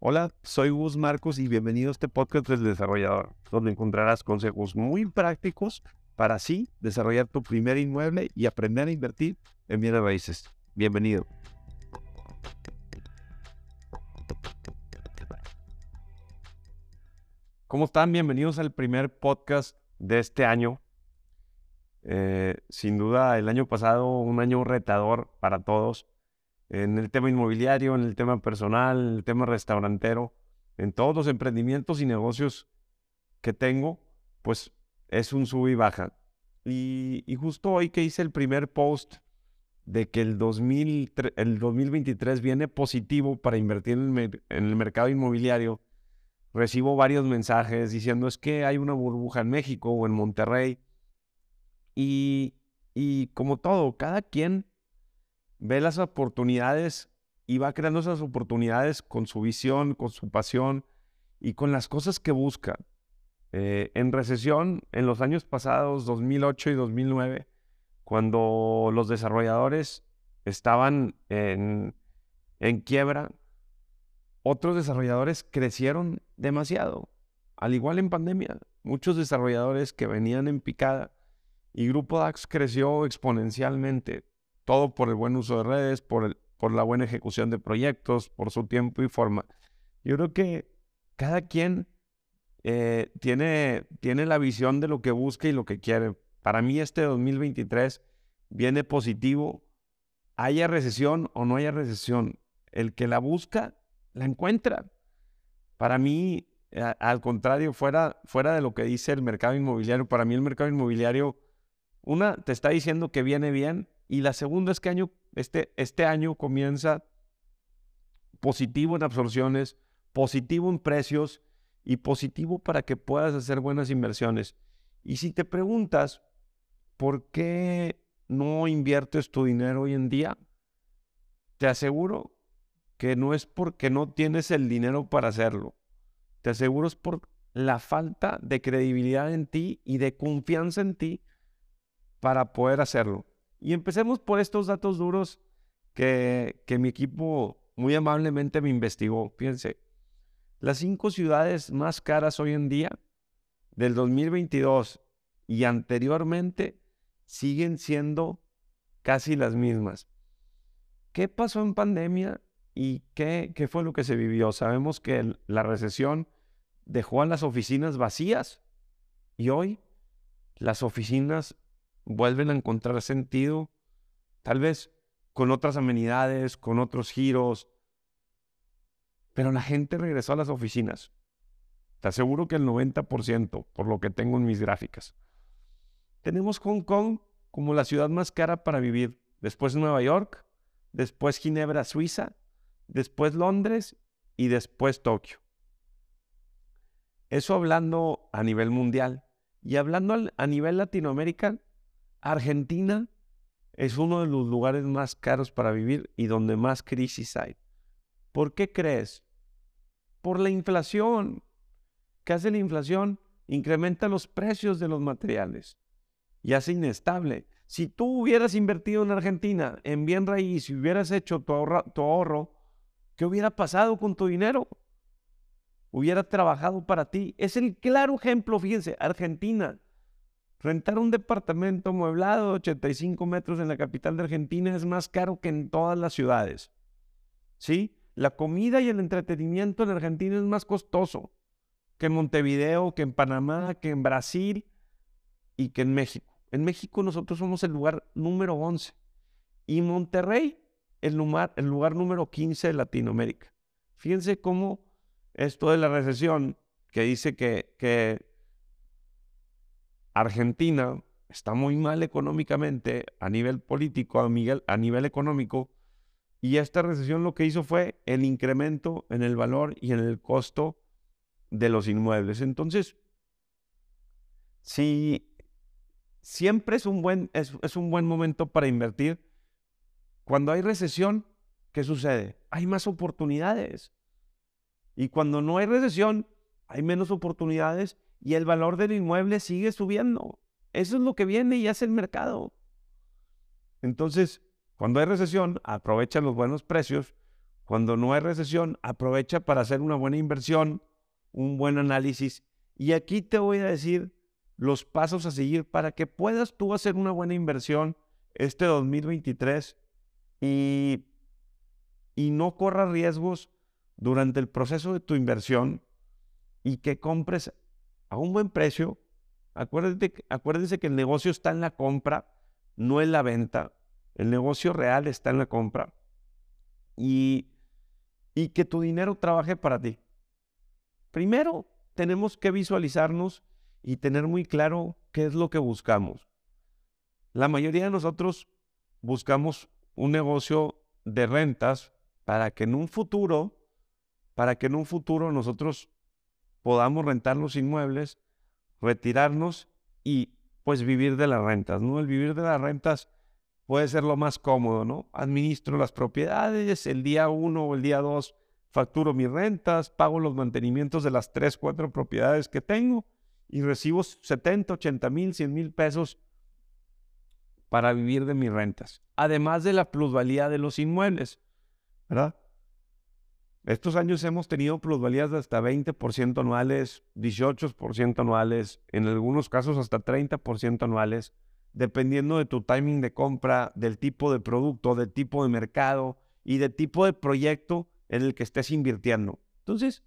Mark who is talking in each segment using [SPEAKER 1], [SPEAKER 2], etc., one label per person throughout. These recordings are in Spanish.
[SPEAKER 1] Hola, soy Gus Marcos y bienvenido a este podcast del desarrollador, donde encontrarás consejos muy prácticos para así desarrollar tu primer inmueble y aprender a invertir en bienes raíces. Bienvenido. ¿Cómo están? Bienvenidos al primer podcast de este año. Eh, sin duda, el año pasado, un año retador para todos en el tema inmobiliario, en el tema personal, en el tema restaurantero, en todos los emprendimientos y negocios que tengo, pues es un sub y baja. Y, justo hoy que hice el primer post de que el, 2023 viene positivo para invertir en el, mercado inmobiliario, recibo varios mensajes diciendo es que hay una burbuja en México o en Monterrey. Y, y como todo, cada quien ve las oportunidades y va creando esas oportunidades con su visión, con su pasión y con las cosas que busca. Eh, en recesión, en los años pasados, 2008 y 2009, cuando los desarrolladores estaban en, en quiebra, otros desarrolladores crecieron demasiado. Al igual en pandemia, muchos desarrolladores que venían en picada y Grupo DAX creció exponencialmente todo por el buen uso de redes, por, por la buena ejecución de proyectos, por su tiempo y forma. Yo creo que cada quien eh, tiene, tiene la visión de lo que busca y lo que quiere. Para mí este 2023 viene positivo, haya recesión o no haya recesión. El que la busca, la encuentra. Para mí, al contrario, fuera, fuera de lo que dice el mercado inmobiliario, para mí el mercado inmobiliario, una, te está diciendo que viene bien, y la segunda es que este, este año comienza positivo en absorciones, positivo en precios y positivo para que puedas hacer buenas inversiones. Y si te preguntas, ¿por qué no inviertes tu dinero hoy en día? Te aseguro que no es porque no tienes el dinero para hacerlo. Te aseguro es por la falta de credibilidad en ti y de confianza en ti para poder hacerlo. Y empecemos por estos datos duros que, que mi equipo muy amablemente me investigó. Fíjense, las cinco ciudades más caras hoy en día del 2022 y anteriormente siguen siendo casi las mismas. ¿Qué pasó en pandemia y qué, qué fue lo que se vivió? Sabemos que la recesión dejó a las oficinas vacías y hoy las oficinas vuelven a encontrar sentido, tal vez con otras amenidades, con otros giros, pero la gente regresó a las oficinas. Te aseguro que el 90%, por lo que tengo en mis gráficas. Tenemos Hong Kong como la ciudad más cara para vivir, después Nueva York, después Ginebra, Suiza, después Londres y después Tokio. Eso hablando a nivel mundial. Y hablando a nivel Latinoamérica, Argentina es uno de los lugares más caros para vivir y donde más crisis hay. ¿Por qué crees? Por la inflación. ¿Qué hace la inflación? Incrementa los precios de los materiales y hace inestable. Si tú hubieras invertido en Argentina en bien raíz y hubieras hecho tu, tu ahorro, ¿qué hubiera pasado con tu dinero? Hubiera trabajado para ti. Es el claro ejemplo, fíjense, Argentina Rentar un departamento mueblado de 85 metros en la capital de Argentina es más caro que en todas las ciudades. ¿Sí? La comida y el entretenimiento en Argentina es más costoso que en Montevideo, que en Panamá, que en Brasil y que en México. En México nosotros somos el lugar número 11 y Monterrey el lugar, el lugar número 15 de Latinoamérica. Fíjense cómo esto de la recesión, que dice que, que Argentina está muy mal económicamente a nivel político, a nivel, económico, y esta recesión lo que hizo fue el incremento en el valor y en el costo de los inmuebles. Entonces, si siempre es un buen, es un buen momento para invertir, cuando hay recesión, ¿qué sucede? Hay más oportunidades. Y cuando no hay recesión, hay menos oportunidades y el valor del inmueble sigue subiendo. Eso es lo que viene y hace el mercado. Entonces, cuando hay recesión, aprovechan los buenos precios. cuando no hay recesión, aprovecha para hacer una buena inversión, un buen análisis. Y aquí te voy a decir los pasos a seguir para que puedas tú hacer una buena inversión este 2023 y, y no corras riesgos durante el proceso de tu inversión y que compres a un buen precio. Acuérdense, que el negocio está en la compra, no en la venta. El negocio real está en la compra. Y, y que tu dinero trabaje para ti. Primero, tenemos que visualizarnos y tener muy claro qué es lo que buscamos. La mayoría de nosotros buscamos un negocio de rentas para que en un futuro, para que en un futuro nosotros podamos rentar los inmuebles, retirarnos y pues vivir de las rentas, ¿no? El vivir de las rentas puede ser lo más cómodo, ¿no? Administro las propiedades, el día uno o el día dos facturo mis rentas, pago los mantenimientos de las tres, cuatro propiedades que tengo y recibo 70, 80 mil, 100 mil pesos para vivir de mis rentas, además de la plusvalía de los inmuebles, ¿verdad? Estos años hemos tenido plusvalías de hasta 20% anuales, 18% anuales, en algunos casos hasta 30% anuales, dependiendo de tu timing de compra, del tipo de producto, del tipo de mercado y del tipo de proyecto en el que estés invirtiendo. Entonces,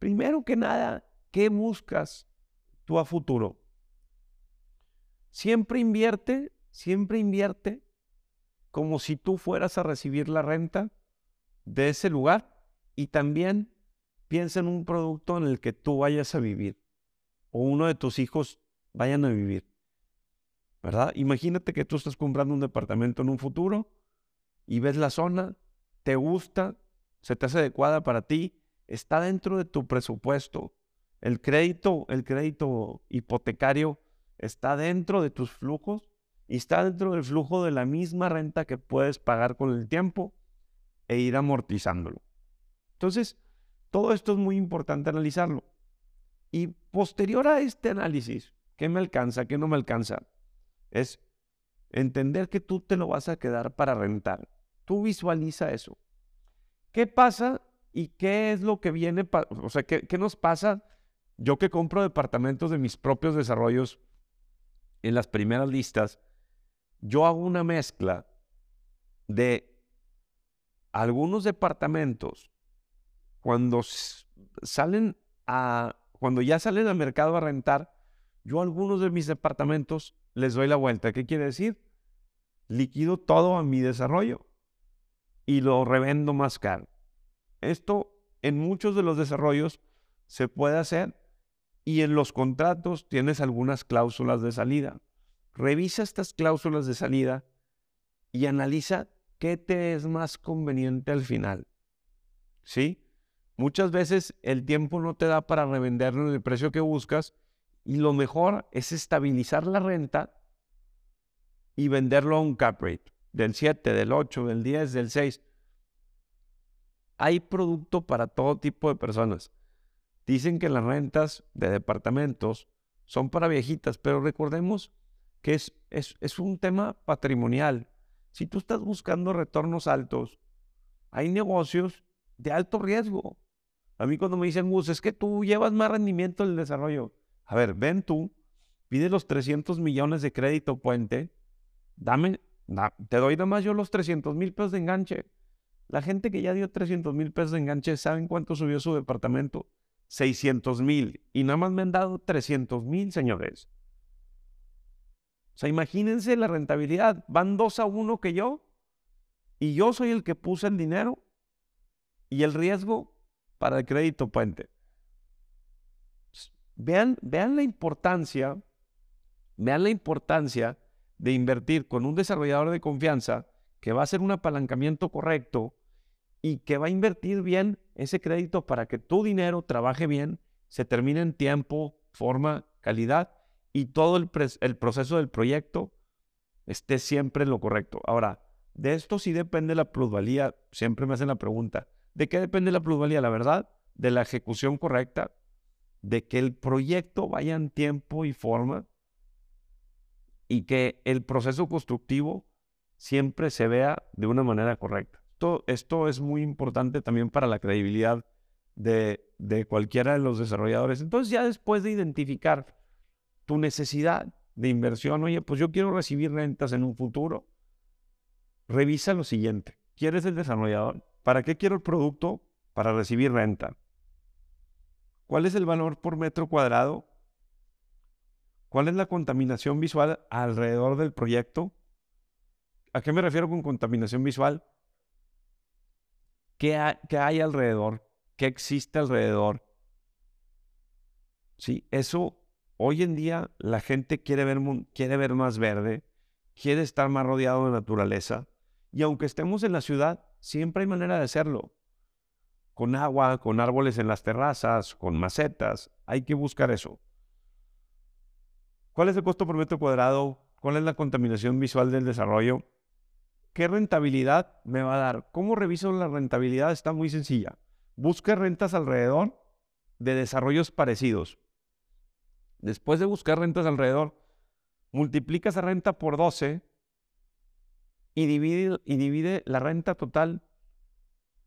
[SPEAKER 1] primero que nada, ¿qué buscas tú a futuro? Siempre invierte, siempre invierte como si tú fueras a recibir la renta de ese lugar y también piensa en un producto en el que tú vayas a vivir o uno de tus hijos vayan a vivir. ¿Verdad? Imagínate que tú estás comprando un departamento en un futuro y ves la zona, te gusta, se te hace adecuada para ti, está dentro de tu presupuesto. El crédito, el crédito hipotecario está dentro de tus flujos y está dentro del flujo de la misma renta que puedes pagar con el tiempo e ir amortizándolo. Entonces, todo esto es muy importante analizarlo. Y posterior a este análisis, ¿qué me alcanza? ¿Qué no me alcanza? Es entender que tú te lo vas a quedar para rentar. Tú visualiza eso. ¿Qué pasa y qué es lo que viene? O sea, ¿qué, ¿qué nos pasa? Yo que compro departamentos de mis propios desarrollos en las primeras listas, yo hago una mezcla de algunos departamentos cuando salen a cuando ya salen al mercado a rentar, yo a algunos de mis departamentos les doy la vuelta. ¿Qué quiere decir? Liquido todo a mi desarrollo y lo revendo más caro. Esto en muchos de los desarrollos se puede hacer y en los contratos tienes algunas cláusulas de salida. Revisa estas cláusulas de salida y analiza qué te es más conveniente al final. ¿Sí? Muchas veces el tiempo no te da para revenderlo en el precio que buscas y lo mejor es estabilizar la renta y venderlo a un cap rate del 7, del 8, del 10, del 6. Hay producto para todo tipo de personas. Dicen que las rentas de departamentos son para viejitas, pero recordemos que es, es, es un tema patrimonial. Si tú estás buscando retornos altos, hay negocios de alto riesgo. A mí cuando me dicen, Gus, es que tú llevas más rendimiento en el desarrollo. A ver, ven tú, pide los 300 millones de crédito puente, dame te doy nada más yo los 300 mil pesos de enganche. La gente que ya dio 300 mil pesos de enganche, ¿saben cuánto subió su departamento? 600 mil. Y nada más me han dado 300 mil, señores. O sea, imagínense la rentabilidad. Van dos a uno que yo. Y yo soy el que puse el dinero y el riesgo para el crédito puente. Vean, vean la importancia, vean la importancia de invertir con un desarrollador de confianza que va a hacer un apalancamiento correcto y que va a invertir bien ese crédito para que tu dinero trabaje bien, se termine en tiempo, forma, calidad y todo el, el proceso del proyecto esté siempre en lo correcto. Ahora, de esto sí depende la plusvalía. Siempre me hacen la pregunta, ¿de qué depende la plusvalía? La verdad, de la ejecución correcta, de que el proyecto vaya en tiempo y forma y que el proceso constructivo siempre se vea de una manera correcta. Esto, esto es muy importante también para la credibilidad de, de cualquiera de los desarrolladores. Entonces ya después de identificar tu necesidad de inversión, oye, pues yo quiero recibir rentas en un futuro, revisa lo siguiente. ¿Quieres el desarrollador? ¿Para qué quiero el producto? Para recibir renta. ¿Cuál es el valor por metro cuadrado? ¿Cuál es la contaminación visual alrededor del proyecto? ¿A qué me refiero con contaminación visual? ¿Qué, hay alrededor? ¿Qué existe alrededor? Sí, eso hoy en día la gente quiere ver, quiere ver más verde, quiere estar más rodeado de naturaleza. Y aunque estemos en la ciudad, siempre hay manera de hacerlo. Con agua, con árboles en las terrazas, con macetas. Hay que buscar eso. ¿Cuál es el costo por metro cuadrado? ¿Cuál es la contaminación visual del desarrollo? ¿Qué rentabilidad me va a dar? ¿Cómo reviso la rentabilidad? Está muy sencilla. Busque rentas alrededor de desarrollos parecidos. Después de buscar rentas alrededor, multiplica esa renta por 12 y divide, y divide la renta total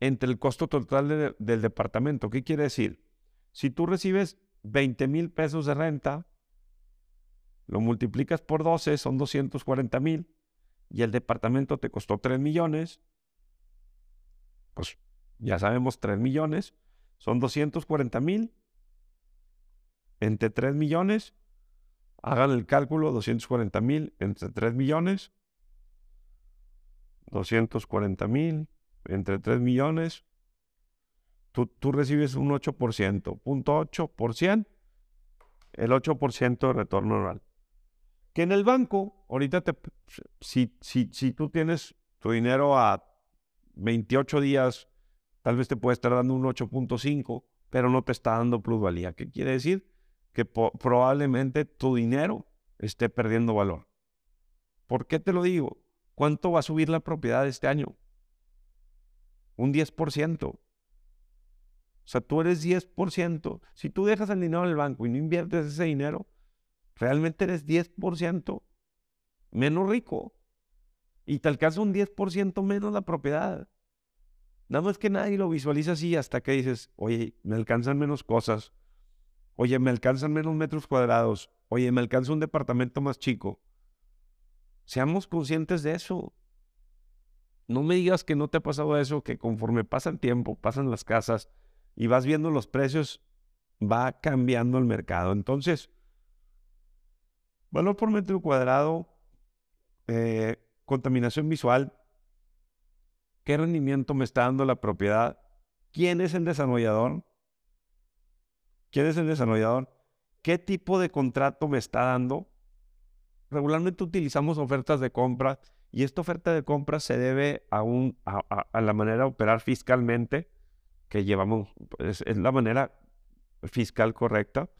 [SPEAKER 1] entre el costo total del departamento. ¿Qué quiere decir? Si tú recibes 20 mil pesos de renta, lo multiplicas por 12, son 240 mil y el departamento te costó 3 millones, pues ya sabemos 3 millones, son 240 mil entre 3 millones, hagan el cálculo, 240 mil entre 3 millones, 240 mil entre 3 millones, tú, tú recibes un 8%, punto 8%, el 8% de retorno anual. Que en el banco, ahorita te, si, si, si tú tienes tu dinero a 28 días, tal vez te puede estar dando un 8.5, pero no te está dando plusvalía. ¿Qué quiere decir? Que probablemente tu dinero esté perdiendo valor. ¿Por qué te lo digo? ¿Cuánto va a subir la propiedad este año? Un 10%. O sea, tú eres 10%. Si tú dejas el dinero en el banco y no inviertes ese dinero, realmente eres 10% menos rico y te alcanza un 10% menos la propiedad. Nada más que nadie lo visualiza así hasta que dices, oye, me alcanzan menos cosas, oye, me alcanzan menos metros cuadrados, oye, me alcanza un departamento más chico. Seamos conscientes de eso. No me digas que no te ha pasado eso, que conforme pasa el tiempo, pasan las casas y vas viendo los precios, va cambiando el mercado. Entonces, Valor por metro cuadrado, eh, contaminación visual, qué rendimiento me está dando la propiedad, quién es el desarrollador, quién es el desarrollador, qué tipo de contrato me está dando. Regularmente utilizamos ofertas de compra y esta oferta de compra se debe a, un, a, la manera de operar fiscalmente que llevamos, es, es la manera fiscal correcta.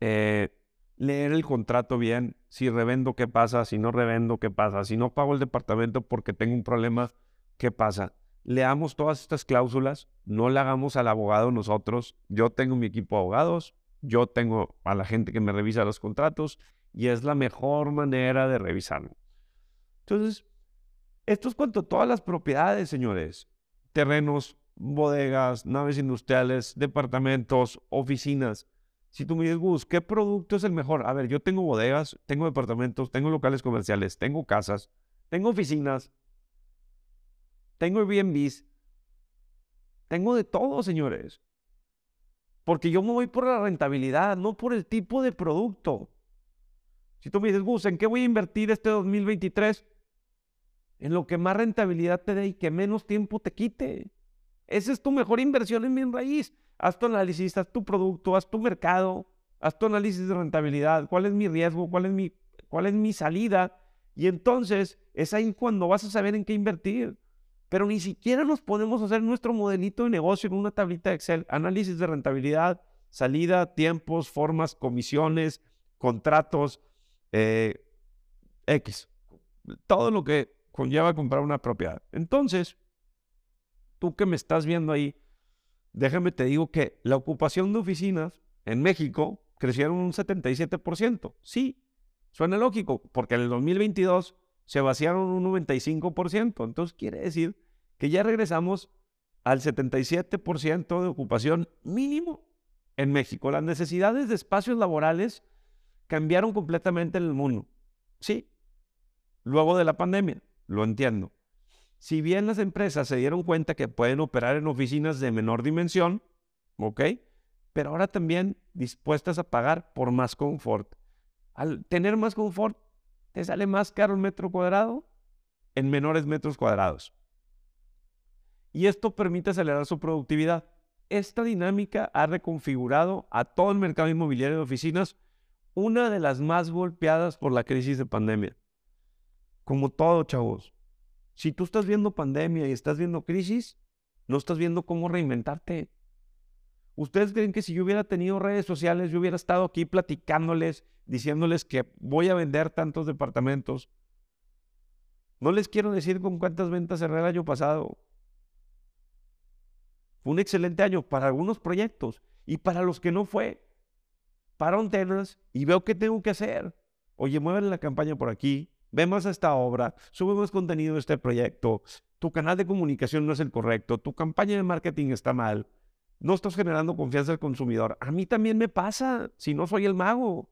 [SPEAKER 1] Eh, leer el contrato bien, si revendo, qué pasa, si no revendo, qué pasa, si no pago el departamento porque tengo un problema, qué pasa. Leamos todas estas cláusulas, no le hagamos al abogado nosotros. Yo tengo mi equipo de abogados, yo tengo a la gente que me revisa los contratos y es la mejor manera de revisarlo. Entonces, esto es cuanto a todas las propiedades, señores. Terrenos, bodegas, naves industriales, departamentos, oficinas. Si tú me dices, ¿qué producto es el mejor? A ver, yo tengo bodegas, tengo departamentos, tengo locales comerciales, tengo casas, tengo oficinas, tengo Airbnbs, tengo de todo, señores. Porque yo me voy por la rentabilidad, no por el tipo de producto. Si tú me dices, Gus, ¿en qué voy a invertir este 2023? En lo que más rentabilidad te dé y que menos tiempo te quite. Esa es tu mejor inversión en mi raíz haz tu análisis, haz tu producto, haz tu mercado, haz tu análisis de rentabilidad, cuál es mi riesgo, cuál es mi, cuál es mi salida. Y entonces es ahí cuando vas a saber en qué invertir. Pero ni siquiera nos podemos hacer nuestro modelito de negocio en una tablita de Excel. Análisis de rentabilidad, salida, tiempos, formas, comisiones, contratos, eh, X. Todo lo que conlleva comprar una propiedad. Entonces, tú que me estás viendo ahí, déjame te digo que la ocupación de oficinas en México crecieron un 77%. Sí, suena lógico, porque en el 2022 se vaciaron un 95%. Entonces quiere decir que ya regresamos al 77% de ocupación mínimo en México. Las necesidades de espacios laborales cambiaron completamente en el mundo. Sí, luego de la pandemia, lo entiendo. Si bien las empresas se dieron cuenta que pueden operar en oficinas de menor dimensión, ¿ok? Pero ahora también dispuestas a pagar por más confort. Al tener más confort, te sale más caro el metro cuadrado en menores metros cuadrados. Y esto permite acelerar su productividad. Esta dinámica ha reconfigurado a todo el mercado inmobiliario de oficinas, una de las más golpeadas por la crisis de pandemia. Como todo, chavos. Si tú estás viendo pandemia y estás viendo crisis, no estás viendo cómo reinventarte. ¿Ustedes creen que si yo hubiera tenido redes sociales, yo hubiera estado aquí platicándoles, diciéndoles que voy a vender tantos departamentos? No les quiero decir con cuántas ventas cerré el año pasado. Fue un excelente año para algunos proyectos y para los que no fue. Paro antenas y veo qué tengo que hacer. Oye, mueven la campaña por aquí, vemos esta obra, subimos contenido de este proyecto, tu canal de comunicación no es el correcto, tu campaña de marketing está mal no estás generando confianza al consumidor. A mí también me pasa, si no soy el mago.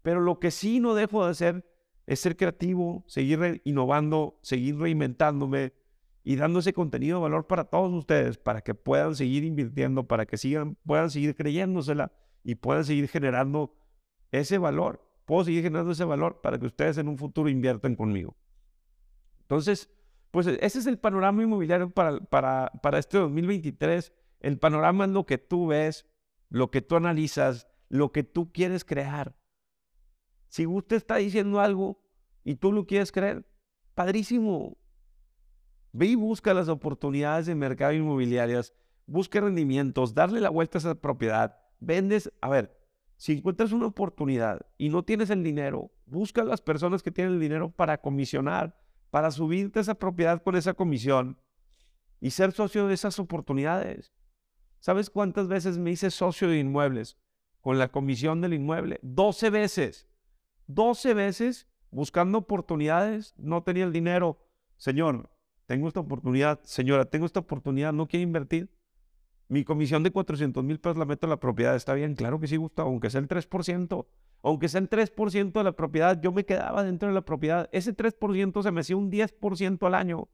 [SPEAKER 1] Pero lo que sí no dejo de hacer es ser creativo, seguir innovando, seguir reinventándome y dando ese contenido de valor para todos ustedes, para que puedan seguir invirtiendo, para que sigan, puedan seguir creyéndosela y puedan seguir generando ese valor. Puedo seguir generando ese valor para que ustedes en un futuro inviertan conmigo. Entonces, pues ese es el panorama inmobiliario para, para, para este 2023. El panorama es lo que tú ves, lo que tú analizas, lo que tú quieres crear. Si usted está diciendo algo y tú lo quieres creer, padrísimo. Ve y busca las oportunidades de mercado inmobiliarias, busca rendimientos, darle la vuelta a esa propiedad. Vendes, a ver, si encuentras una oportunidad y no tienes el dinero, busca a las personas que tienen el dinero para comisionar, para subirte esa propiedad con esa comisión y ser socio de esas oportunidades. ¿Sabes cuántas veces me hice socio de inmuebles con la comisión del inmueble? 12 veces. 12 veces buscando oportunidades. No tenía el dinero. Señor, tengo esta oportunidad. Señora, tengo esta oportunidad. ¿No quiere invertir? Mi comisión de 400 mil pesos la meto a la propiedad. Está bien, claro que sí, Gustavo. Aunque sea el 3%. Aunque sea el 3% de la propiedad, yo me quedaba dentro de la propiedad. Ese 3% se me hacía un 10% al año.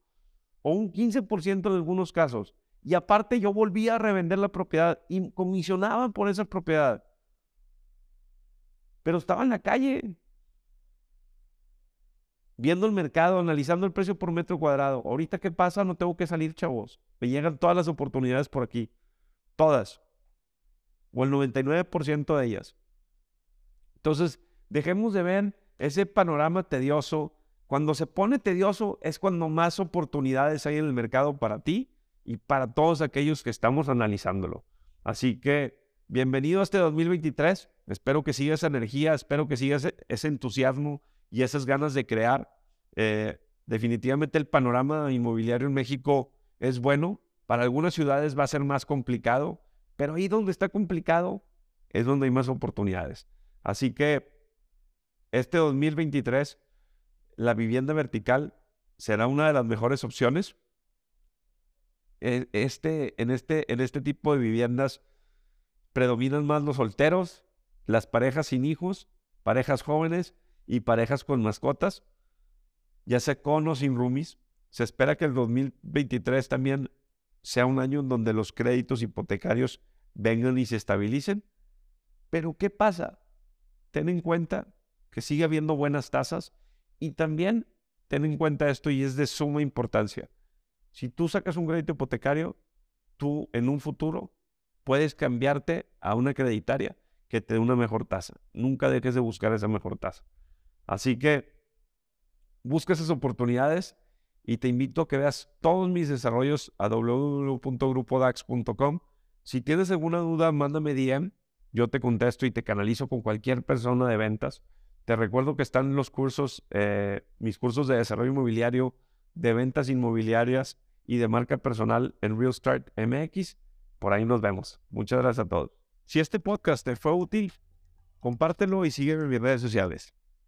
[SPEAKER 1] O un 15% en algunos casos. Y aparte yo volvía a revender la propiedad y comisionaban por esa propiedad. Pero estaba en la calle, viendo el mercado, analizando el precio por metro cuadrado. Ahorita, ¿qué pasa? No tengo que salir, chavos. Me llegan todas las oportunidades por aquí. Todas. O el 99% de ellas. Entonces, dejemos de ver ese panorama tedioso. Cuando se pone tedioso es cuando más oportunidades hay en el mercado para ti y para todos aquellos que estamos analizándolo. Así que bienvenido a este 2023. Espero que siga esa energía, espero que siga ese, entusiasmo y esas ganas de crear. Eh, definitivamente el panorama inmobiliario en México es bueno. Para algunas ciudades va a ser más complicado, pero ahí donde está complicado es donde hay más oportunidades. Así que este 2023, la vivienda vertical será una de las mejores opciones e, este, en, este, en este tipo de viviendas predominan más los solteros, las parejas sin hijos, parejas jóvenes y parejas con mascotas, ya sea con o sin roomies. Se espera que el 2023 también sea un año en donde los créditos hipotecarios vengan y se estabilicen. Pero ¿qué pasa? Ten en cuenta que sigue habiendo buenas tasas y también ten en cuenta esto y es de suma importancia. Si tú sacas un crédito hipotecario, tú en un futuro puedes cambiarte a una creditaria que te dé una mejor tasa. Nunca dejes de buscar esa mejor tasa. Así que busca esas oportunidades y te invito a que veas todos mis desarrollos a www.grupodax.com. Si tienes alguna duda, mándame DM. Yo te contesto y te canalizo con cualquier persona de ventas. Te recuerdo que están los cursos, eh, mis cursos de desarrollo inmobiliario, de ventas inmobiliarias y de marca personal en Real Start MX. Por ahí nos vemos. Muchas gracias a todos. Si este podcast te fue útil, compártelo y sígueme en mis redes sociales.